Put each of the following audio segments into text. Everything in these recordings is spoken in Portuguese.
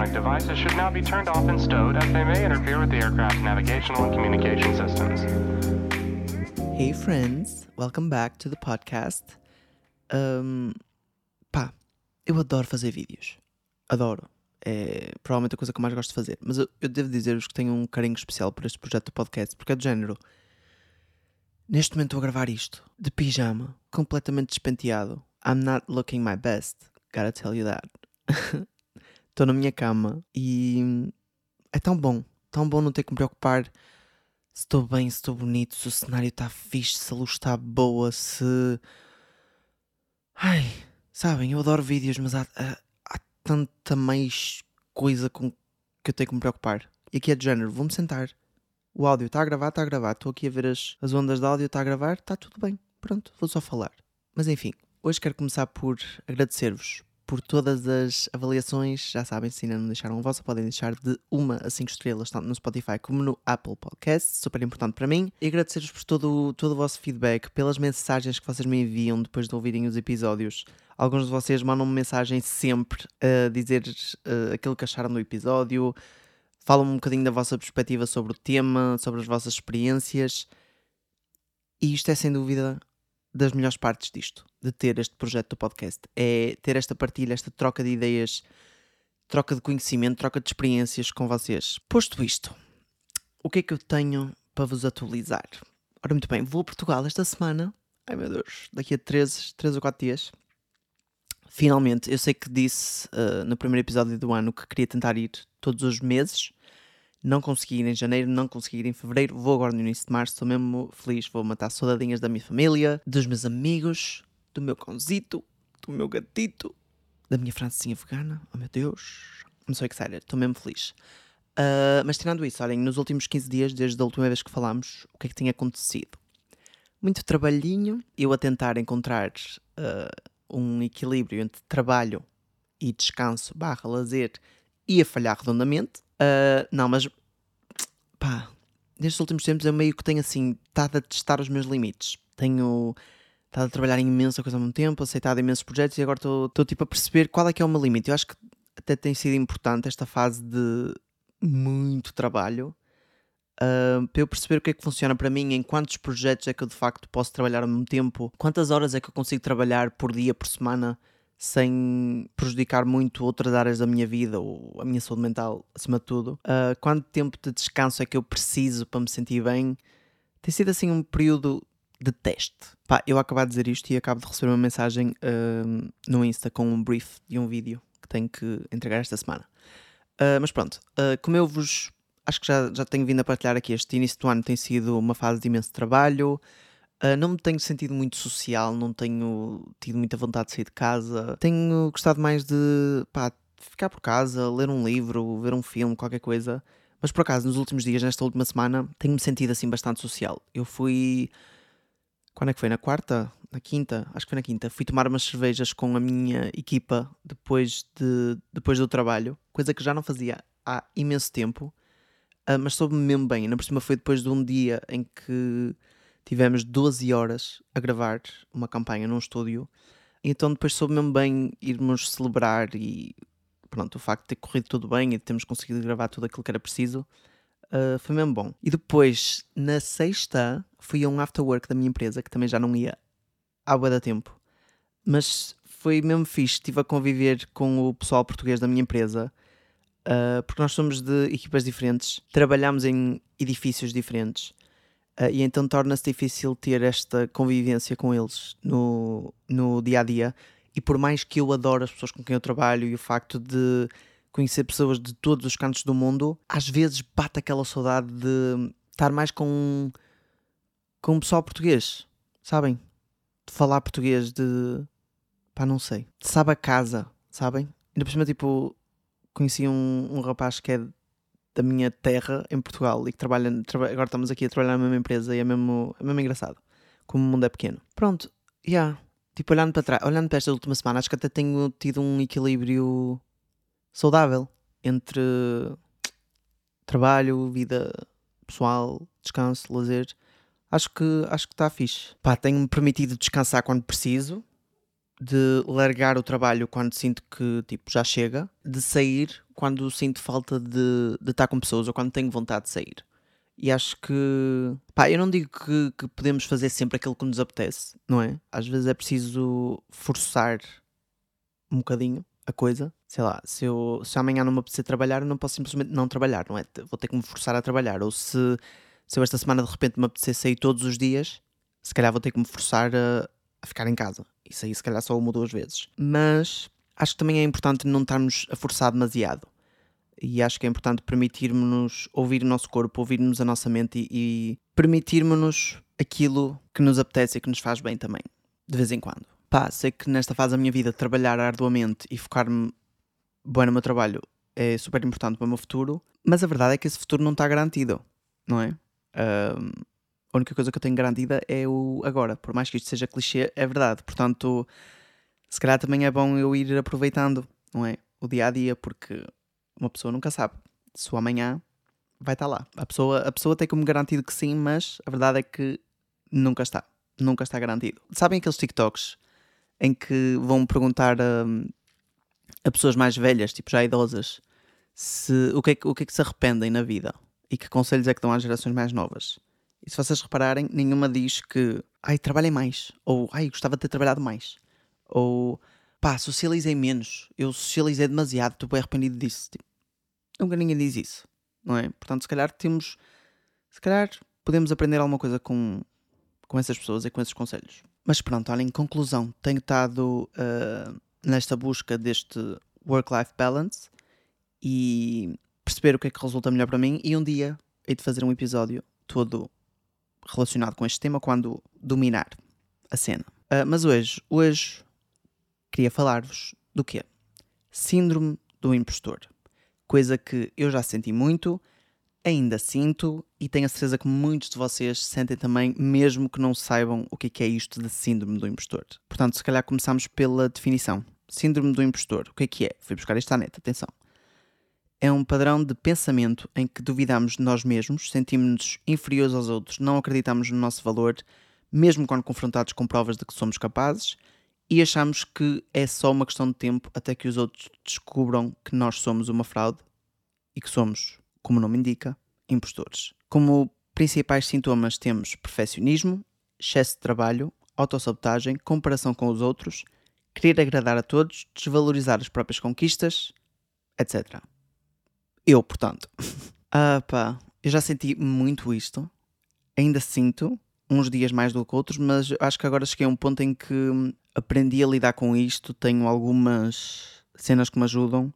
electronic devices should now be turned off and stowed as they may interfere with the aircraft's navigational and communication systems. Hey friends, welcome back to the podcast. Um, pá, eu adoro fazer vídeos. Adoro. É provavelmente a coisa que eu mais gosto de fazer. Mas eu, eu devo dizer-vos que tenho um carinho especial por este projeto do podcast, porque é do género. Neste momento estou a gravar isto, de pijama, completamente despenteado. I'm not looking my best, gotta tell you that. Estou na minha cama e é tão bom, tão bom não ter que me preocupar se estou bem, se estou bonito, se o cenário está fixe, se a luz está boa, se. Ai, sabem, eu adoro vídeos, mas há, há, há tanta mais coisa com que eu tenho que me preocupar. E aqui é de género, vou-me sentar. O áudio está a gravar, está a gravar. Estou aqui a ver as, as ondas de áudio, está a gravar, está tudo bem. Pronto, vou só falar. Mas enfim, hoje quero começar por agradecer-vos por todas as avaliações. Já sabem, se ainda não deixaram a vossa, podem deixar de uma a cinco estrelas, tanto no Spotify como no Apple Podcast, super importante para mim. E agradecer-vos por todo, todo o vosso feedback, pelas mensagens que vocês me enviam depois de ouvirem os episódios. Alguns de vocês mandam-me mensagem sempre a dizer uh, aquilo que acharam do episódio, falam um bocadinho da vossa perspectiva sobre o tema, sobre as vossas experiências. E isto é sem dúvida das melhores partes disto, de ter este projeto do podcast, é ter esta partilha, esta troca de ideias, troca de conhecimento, troca de experiências com vocês. Posto isto, o que é que eu tenho para vos atualizar? Ora, muito bem, vou a Portugal esta semana. Ai meu Deus, daqui a 3, 3 ou 4 dias. Finalmente, eu sei que disse uh, no primeiro episódio do ano que queria tentar ir todos os meses. Não consegui ir em janeiro, não consegui ir em fevereiro. Vou agora no início de março, estou mesmo feliz. Vou matar saudadinhas da minha família, dos meus amigos, do meu cãozito, do meu gatito, da minha francesinha vegana. Oh meu Deus, I'm so excited, estou mesmo feliz. Uh, mas tirando isso, olhem, nos últimos 15 dias, desde a última vez que falámos, o que é que tinha acontecido? Muito trabalhinho, eu a tentar encontrar uh, um equilíbrio entre trabalho e descanso barra lazer e a falhar redondamente. Uh, não, mas pá, nestes últimos tempos eu meio que tenho assim, estado a testar os meus limites. Tenho estado a trabalhar em imensa coisa ao mesmo tempo, aceitado imensos projetos e agora estou tipo a perceber qual é que é o meu limite. Eu acho que até tem sido importante esta fase de muito trabalho uh, para eu perceber o que é que funciona para mim, em quantos projetos é que eu de facto posso trabalhar ao mesmo tempo, quantas horas é que eu consigo trabalhar por dia, por semana, sem prejudicar muito outras áreas da minha vida ou a minha saúde mental, acima de tudo. Uh, quanto tempo de descanso é que eu preciso para me sentir bem? Tem sido assim um período de teste. Pá, eu acabo de dizer isto e acabo de receber uma mensagem uh, no Insta com um brief de um vídeo que tenho que entregar esta semana. Uh, mas pronto, uh, como eu vos acho que já, já tenho vindo a partilhar aqui, este início do ano tem sido uma fase de imenso trabalho. Uh, não me tenho sentido muito social, não tenho tido muita vontade de sair de casa. Tenho gostado mais de pá, ficar por casa, ler um livro, ver um filme, qualquer coisa. Mas por acaso, nos últimos dias, nesta última semana, tenho-me sentido assim bastante social. Eu fui. Quando é que foi? Na quarta? Na quinta? Acho que foi na quinta. Fui tomar umas cervejas com a minha equipa depois, de, depois do trabalho, coisa que já não fazia há imenso tempo. Uh, mas soube-me mesmo bem. Na por cima foi depois de um dia em que tivemos 12 horas a gravar uma campanha num estúdio. Então depois soube mesmo bem irmos celebrar e pronto, o facto de ter corrido tudo bem e de termos conseguido gravar tudo aquilo que era preciso uh, foi mesmo bom. E depois, na sexta, fui a um after work da minha empresa, que também já não ia há bué da tempo. Mas foi mesmo fixe, estive a conviver com o pessoal português da minha empresa, uh, porque nós somos de equipas diferentes, trabalhamos em edifícios diferentes. Uh, e então torna-se difícil ter esta convivência com eles no, no dia a dia. E por mais que eu adoro as pessoas com quem eu trabalho e o facto de conhecer pessoas de todos os cantos do mundo, às vezes bate aquela saudade de estar mais com, com o pessoal português, sabem? De falar português, de pá, não sei, sabe a casa, sabem? Ainda por cima, tipo, conheci um, um rapaz que é da minha terra em Portugal e que trabalha, agora estamos aqui a trabalhar na mesma empresa e é mesmo, é mesmo engraçado como o mundo é pequeno. Pronto, já. Yeah. Tipo, olhando para trás, olhando para esta última semana, acho que até tenho tido um equilíbrio saudável entre trabalho, vida pessoal, descanso, lazer. Acho que acho que está fixe. Pá, tenho-me permitido descansar quando preciso. de largar o trabalho quando sinto que tipo, já chega, de sair quando sinto falta de, de estar com pessoas ou quando tenho vontade de sair. E acho que, pá, eu não digo que, que podemos fazer sempre aquilo que nos apetece, não é? Às vezes é preciso forçar um bocadinho a coisa. Sei lá, se, eu, se amanhã não me apetecer trabalhar, não posso simplesmente não trabalhar, não é? Vou ter que me forçar a trabalhar. Ou se, se eu esta semana de repente me apetecer sair todos os dias, se calhar vou ter que me forçar a, a ficar em casa. Isso aí se calhar só uma ou duas vezes. Mas acho que também é importante não estarmos a forçar demasiado. E acho que é importante permitirmos-nos ouvir o nosso corpo, ouvirmos a nossa mente e, e permitirmos-nos aquilo que nos apetece e que nos faz bem também, de vez em quando. Pá, sei que nesta fase da minha vida trabalhar arduamente e focar-me bem no meu trabalho é super importante para o meu futuro, mas a verdade é que esse futuro não está garantido, não é? Um, a única coisa que eu tenho garantida é o agora. Por mais que isto seja clichê, é verdade. Portanto, se calhar também é bom eu ir aproveitando, não é? O dia a dia, porque uma pessoa nunca sabe se o amanhã vai estar lá. A pessoa, a pessoa tem como garantido que sim, mas a verdade é que nunca está. Nunca está garantido. Sabem aqueles TikToks em que vão perguntar a, a pessoas mais velhas, tipo já idosas, se, o, que é que, o que é que se arrependem na vida e que conselhos é que dão às gerações mais novas? E se vocês repararem, nenhuma diz que ai, trabalhei mais, ou ai, gostava de ter trabalhado mais, ou pá, socializei menos, eu socializei demasiado, estou bem arrependido disso. Tipo, nunca ninguém diz isso, não é? Portanto, se calhar temos, se calhar podemos aprender alguma coisa com, com essas pessoas e com esses conselhos. Mas pronto, olha, em conclusão, tenho estado uh, nesta busca deste work-life balance e perceber o que é que resulta melhor para mim e um dia hei de fazer um episódio todo relacionado com este tema quando dominar a cena. Uh, mas hoje, hoje queria falar-vos do quê? Síndrome do impostor. Coisa que eu já senti muito, ainda sinto e tenho a certeza que muitos de vocês sentem também, mesmo que não saibam o que é, isto de síndrome do impostor. Portanto, se calhar começamos pela definição. Síndrome do impostor. O que é que é? Fui buscar isto à net, atenção é um padrão de pensamento em que duvidamos de nós mesmos, sentimos-nos inferiores aos outros, não acreditamos no nosso valor, mesmo quando confrontados com provas de que somos capazes, e achamos que é só uma questão de tempo até que os outros descubram que nós somos uma fraude e que somos, como o nome indica, impostores. Como principais sintomas temos perfeccionismo, excesso de trabalho, autossabotagem, comparação com os outros, querer agradar a todos, desvalorizar as próprias conquistas, etc. Eu, portanto. Ah, pá, eu já senti muito isto. Ainda sinto, uns dias mais do que outros, mas acho que agora cheguei a um ponto em que aprendi a lidar com isto. Tenho algumas cenas que me ajudam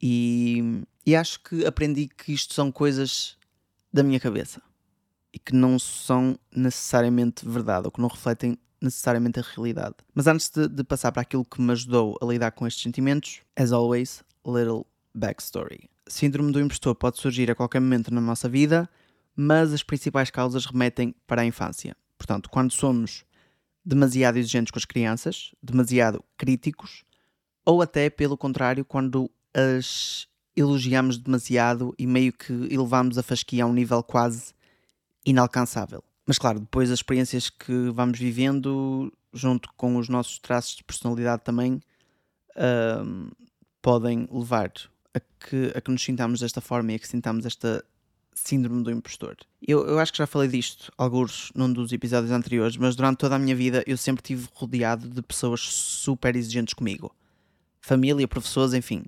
e, e acho que aprendi que isto são coisas da minha cabeça e que não são necessariamente verdade ou que não refletem necessariamente a realidade. Mas antes de, de passar para aquilo que me ajudou a lidar com estes sentimentos, as always, little backstory síndrome do impostor pode surgir a qualquer momento na nossa vida, mas as principais causas remetem para a infância. Portanto, quando somos demasiado exigentes com as crianças, demasiado críticos, ou até pelo contrário, quando as elogiamos demasiado e meio que elevamos a fasquia a um nível quase inalcançável. Mas claro, depois as experiências que vamos vivendo, junto com os nossos traços de personalidade também, podem levar a que, a que nos sintamos desta forma e a que sintamos esta síndrome do impostor. Eu, eu acho que já falei disto, alguns num dos episódios anteriores, mas durante toda a minha vida eu sempre tive rodeado de pessoas super exigentes comigo. Família, professores, enfim.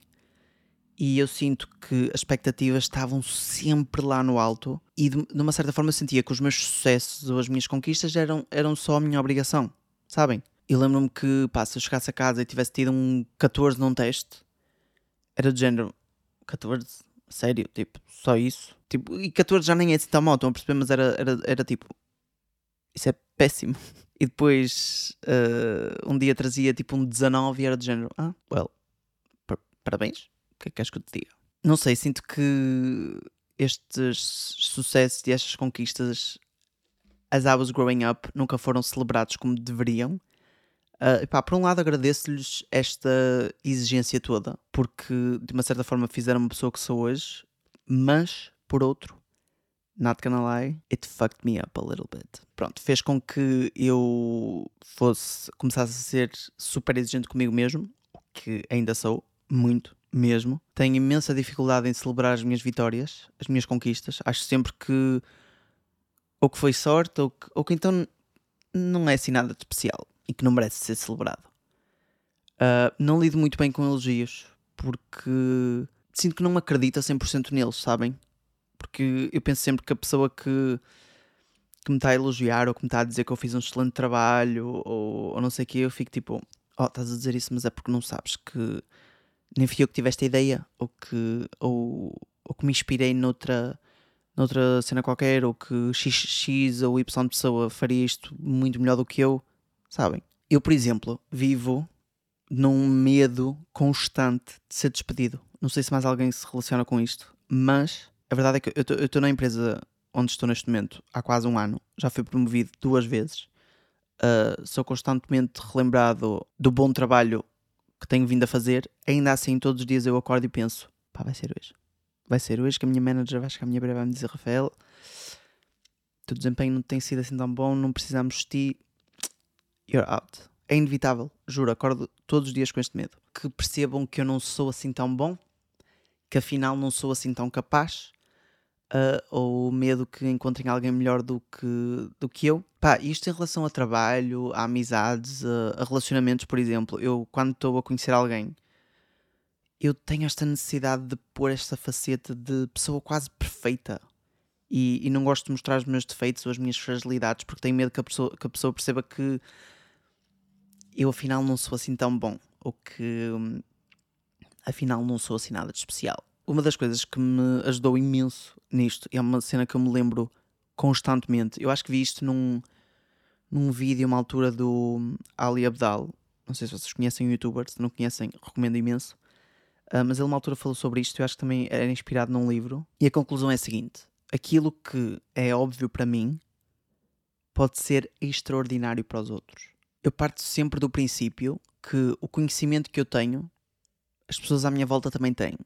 E eu sinto que as expectativas estavam sempre lá no alto e de, de uma certa forma eu sentia que os meus sucessos ou as minhas conquistas eram, eram só a minha obrigação, sabem? E lembro-me que, pá, se eu chegasse a casa e tivesse tido um 14 num teste, era do género 14, sério, tipo, só isso. Tipo, e 14 já nem é assim tão mal, estão a perceber, mas era, era, era tipo, isso é péssimo. E depois uh, um dia trazia tipo um 19 e era do género, ah, well, parabéns, que é que queres que eu te diga? Não sei, sinto que estes sucessos e estas conquistas, as I was growing up, nunca foram celebrados como deveriam Uh, pá, por um lado agradeço-lhes esta exigência toda, porque de uma certa forma fizeram uma pessoa que sou hoje, mas por outro not gonna lie, it fucked me up a little bit. Pronto, fez com que eu fosse, começasse a ser super exigente comigo mesmo, o que ainda sou, muito mesmo. Tenho imensa dificuldade em celebrar as minhas vitórias, as minhas conquistas. Acho sempre que ou que foi sorte ou que, ou que então não é assim nada de especial e que não merece ser celebrado. Uh, não lido muito bem com elogios porque sinto que não acredito a 100% neles, sabem? Porque eu penso sempre que a pessoa que, que me está a elogiar ou que me está a dizer que eu fiz um excelente trabalho ou, ou não sei o que, eu fico tipo, oh, estás a dizer isso, mas é porque não sabes que nem fui eu que tive esta ideia ou que, ou, ou que me inspirei noutra, noutra cena qualquer ou que X, X ou Y pessoa faria isto muito melhor do que eu, sabem? Eu, por exemplo, vivo num medo constante de ser despedido. Não sei se mais alguém se relaciona com isto, mas a verdade é que eu estou na empresa onde estou neste momento há quase um ano, já fui promovido duas vezes, uh, sou constantemente relembrado do bom trabalho que tenho vindo a fazer, ainda assim todos os dias eu acordo e penso, pá, vai ser hoje. Vai ser hoje que a minha manager vai chegar à minha beira e vai me dizer, Rafael, teu desempenho não tem sido assim tão bom, não precisamos de ti, you're out. É inevitável, juro, acordo todos os dias com este medo. Que percebam que eu não sou assim tão bom, que afinal não sou assim tão capaz, uh, ou medo que encontrem alguém melhor do que, do que eu. Pá, isto em relação a trabalho, a amizades, a, a relacionamentos, por exemplo. Eu, quando estou a conhecer alguém, eu tenho esta necessidade de pôr esta faceta de pessoa quase perfeita. E, e, não gosto de mostrar os meus defeitos ou as minhas fragilidades porque tenho medo que a pessoa, que a pessoa perceba que eu afinal não sou assim tão bom ou que hum, afinal não sou assim nada de especial uma das coisas que me ajudou imenso nisto é uma cena que eu me lembro constantemente. Eu acho que vi isto num, num vídeo, uma altura do Ali Abdal. Não sei se vocês conhecem o youtuber, se não conhecem, recomendo imenso. Uh, mas ele, uma altura, falou sobre isto. Eu acho que também era inspirado num livro. E a conclusão é a seguinte: aquilo que é óbvio para mim pode ser extraordinário para os outros. Eu parto sempre do princípio que o conhecimento que eu tenho, as pessoas à minha volta também têm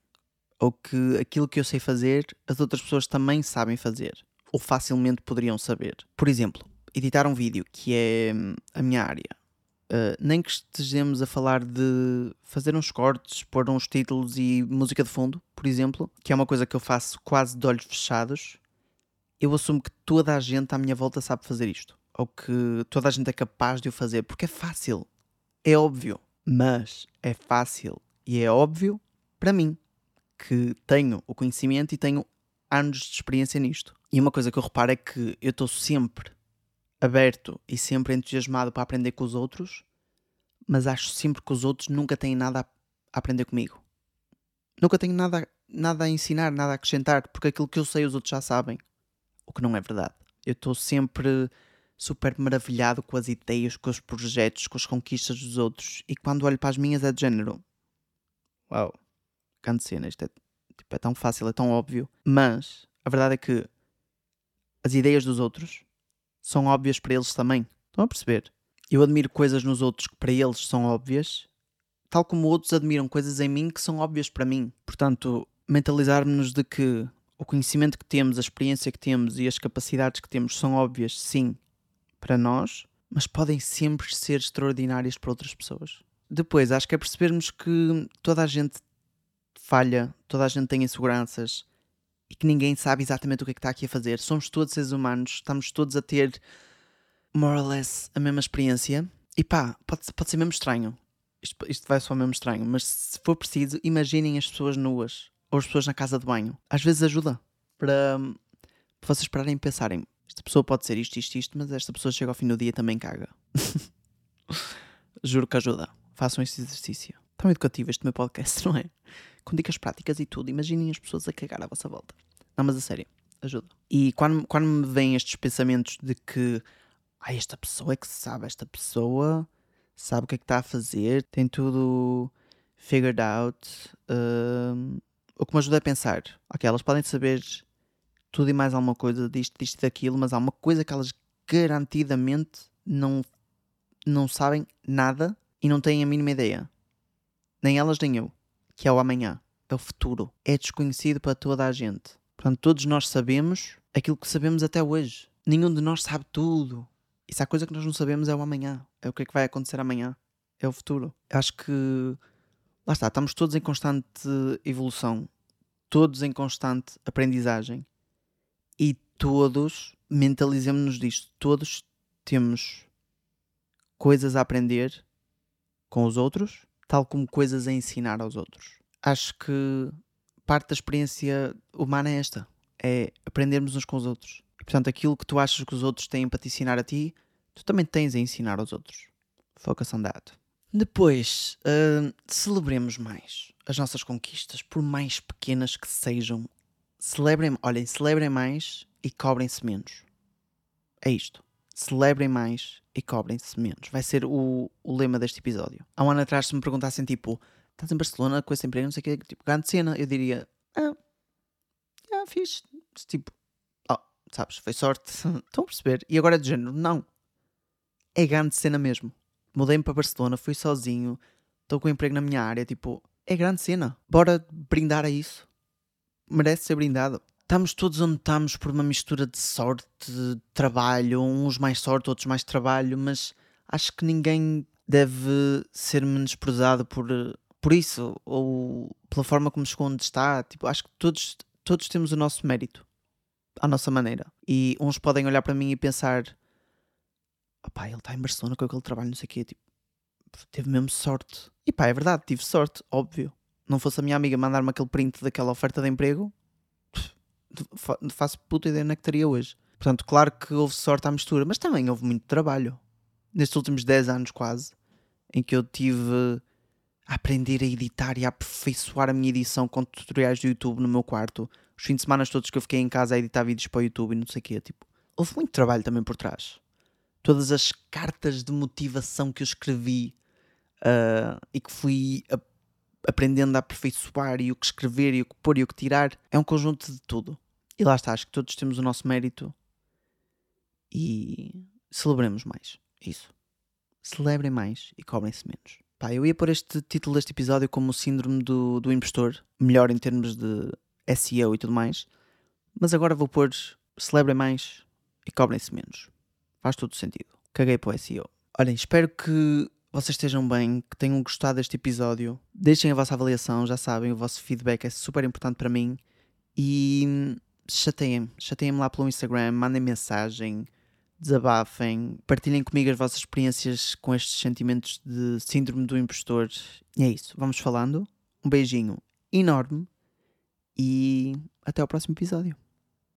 ou que aquilo que eu sei fazer as outras pessoas também sabem fazer ou facilmente poderiam saber. Por exemplo, editar um vídeo, que é hum, a minha área. Uh, nem que estejamos a falar de fazer uns cortes, pôr uns títulos e música de fundo, por exemplo, que é uma coisa que eu faço quase de olhos fechados, eu assumo que toda a gente à minha volta sabe fazer isto. Ou que toda a gente é capaz de o fazer, porque é fácil. É óbvio. Mas é fácil e é óbvio para mim que tenho o conhecimento e tenho anos de experiência nisto. E uma coisa que eu reparo é que eu estou sempre aberto e sempre entusiasmado para aprender com os outros, mas acho sempre que os outros nunca têm nada a aprender comigo. Nunca tenho nada, nada a ensinar, nada a acrescentar, porque aquilo que eu sei os outros já sabem. O que não é verdade. Eu estou sempre super maravilhado com as ideias, com os projetos, com as conquistas dos outros, e quando olho para as minhas é de género. Uau, grande cena, isto é, tipo, é tão fácil, é tão óbvio, mas a verdade é que as ideias dos outros são óbvias para eles também. Estão a perceber? Eu admiro coisas nos outros que para eles são óbvias, tal como outros admiram coisas em mim que são óbvias para mim. Portanto, mentalizarmos-nos de que o conhecimento que temos, a experiência que temos e as capacidades que temos são óbvias, sim, para nós, mas podem sempre ser extraordinárias para outras pessoas. Depois, acho que é percebermos que toda a gente falha, toda a gente tem inseguranças e que ninguém sabe exatamente o que é que está aqui a fazer. Somos todos seres humanos, estamos todos a ter more or less a mesma experiência. E pá, pode, pode ser mesmo estranho. Isto, isto vai soar mesmo estranho, mas se for preciso, imaginem as pessoas nuas ou as pessoas na casa de banho. Às vezes ajuda para, para vocês pararem e pensarem: esta pessoa pode ser isto, isto, isto, mas esta pessoa chega ao fim do dia e também caga. Juro que ajuda. Façam este exercício. Tão educativo este meu podcast, não é? Com dicas práticas e tudo. Imaginem as pessoas a cagar à vossa volta. Não, mas a sério, ajuda. E quando, quando me vêm estes pensamentos de que ah, esta pessoa é que sabe, esta pessoa sabe o que é que está a fazer, tem tudo figured out. Uh, o que me ajuda a pensar, ok, elas podem saber tudo e mais alguma coisa disto, disto daquilo, mas há uma coisa que elas garantidamente não, não sabem nada e não têm a mínima ideia. Nem elas nem eu que é o amanhã, é o futuro, é desconhecido para toda a gente. Portanto, todos nós sabemos aquilo que sabemos até hoje. Nenhum de nós sabe tudo. E se há coisa que nós não sabemos é o amanhã. É o que é que vai acontecer amanhã. É o futuro. Acho que. Lá está, estamos todos em constante evolução. Todos em constante aprendizagem. E todos, mentalizemos-nos disto, todos temos coisas a aprender com os outros, tal como coisas a ensinar aos outros. Acho que parte da experiência humana é esta: é aprendermos uns com os outros. E, portanto, aquilo que tu achas que os outros têm para te ensinar a ti, tu também tens a ensinar aos outros. On that. Depois, uh, celebremos mais as nossas conquistas, por mais pequenas que sejam. Celebrem, olhem, celebrem mais e cobrem-se menos. É isto. Celebrem mais e cobrem-se menos. Vai ser o, o lema deste episódio. Há um ano atrás, se me perguntassem, tipo, estás em Barcelona com esse emprego, não sei o quê, tipo, grande cena, eu diria, ah, ah fixe. Tipo, oh, sabes, foi sorte. Estão a perceber? E agora é de género, não. É grande cena mesmo. Mudei-me para Barcelona, fui sozinho, estou com um emprego na minha área, tipo, é grande cena. Bora brindar a isso. Merece ser brindado. Estamos todos onde estamos por uma mistura de sorte, de trabalho, uns mais sorte, outros mais trabalho, mas acho que ninguém deve ser menosprezado por por isso, ou pela forma como chegou onde está, tipo, acho que todos, todos temos o nosso mérito, à nossa maneira. E uns podem olhar para mim e pensar: opá, ele está em Barcelona com aquele trabalho, não sei o quê, tipo, teve mesmo sorte. E pá, é verdade, tive sorte, óbvio. Não fosse a minha amiga mandar-me aquele print daquela oferta de emprego, faço puta ideia onde é que estaria hoje. Portanto, claro que houve sorte à mistura, mas também houve muito trabalho. Nestes últimos 10 anos, quase, em que eu tive a aprender a editar e a aperfeiçoar a minha edição com tutoriais do YouTube no meu quarto. Os fins de semana todos que eu fiquei em casa a editar vídeos para o YouTube e não sei o quê. Tipo, houve muito trabalho também por trás. Todas as cartas de motivação que eu escrevi uh, e que fui a, aprendendo a aperfeiçoar e o que escrever e o que pôr e o que tirar é um conjunto de tudo. E lá está, acho que todos temos o nosso mérito e celebremos mais. Isso. Celebrem mais e cobrem-se menos. Pá, eu ia pôr este título deste episódio como o síndrome do, do impostor, melhor em termos de SEO e tudo mais, mas agora vou pôr celebrem mais e cobrem-se menos. Faz todo sentido. Caguei para o SEO. Olhem, espero que vocês estejam bem, que tenham gostado deste episódio. Deixem a vossa avaliação, já sabem, o vosso feedback é super importante para mim. E chateiem-me, chateiem-me lá pelo Instagram, mandem mensagem, desabafem, partilhem comigo as vossas experiências com estes sentimentos de síndrome do impostor. E é isso, vamos falando. Um beijinho enorme e até ao próximo episódio.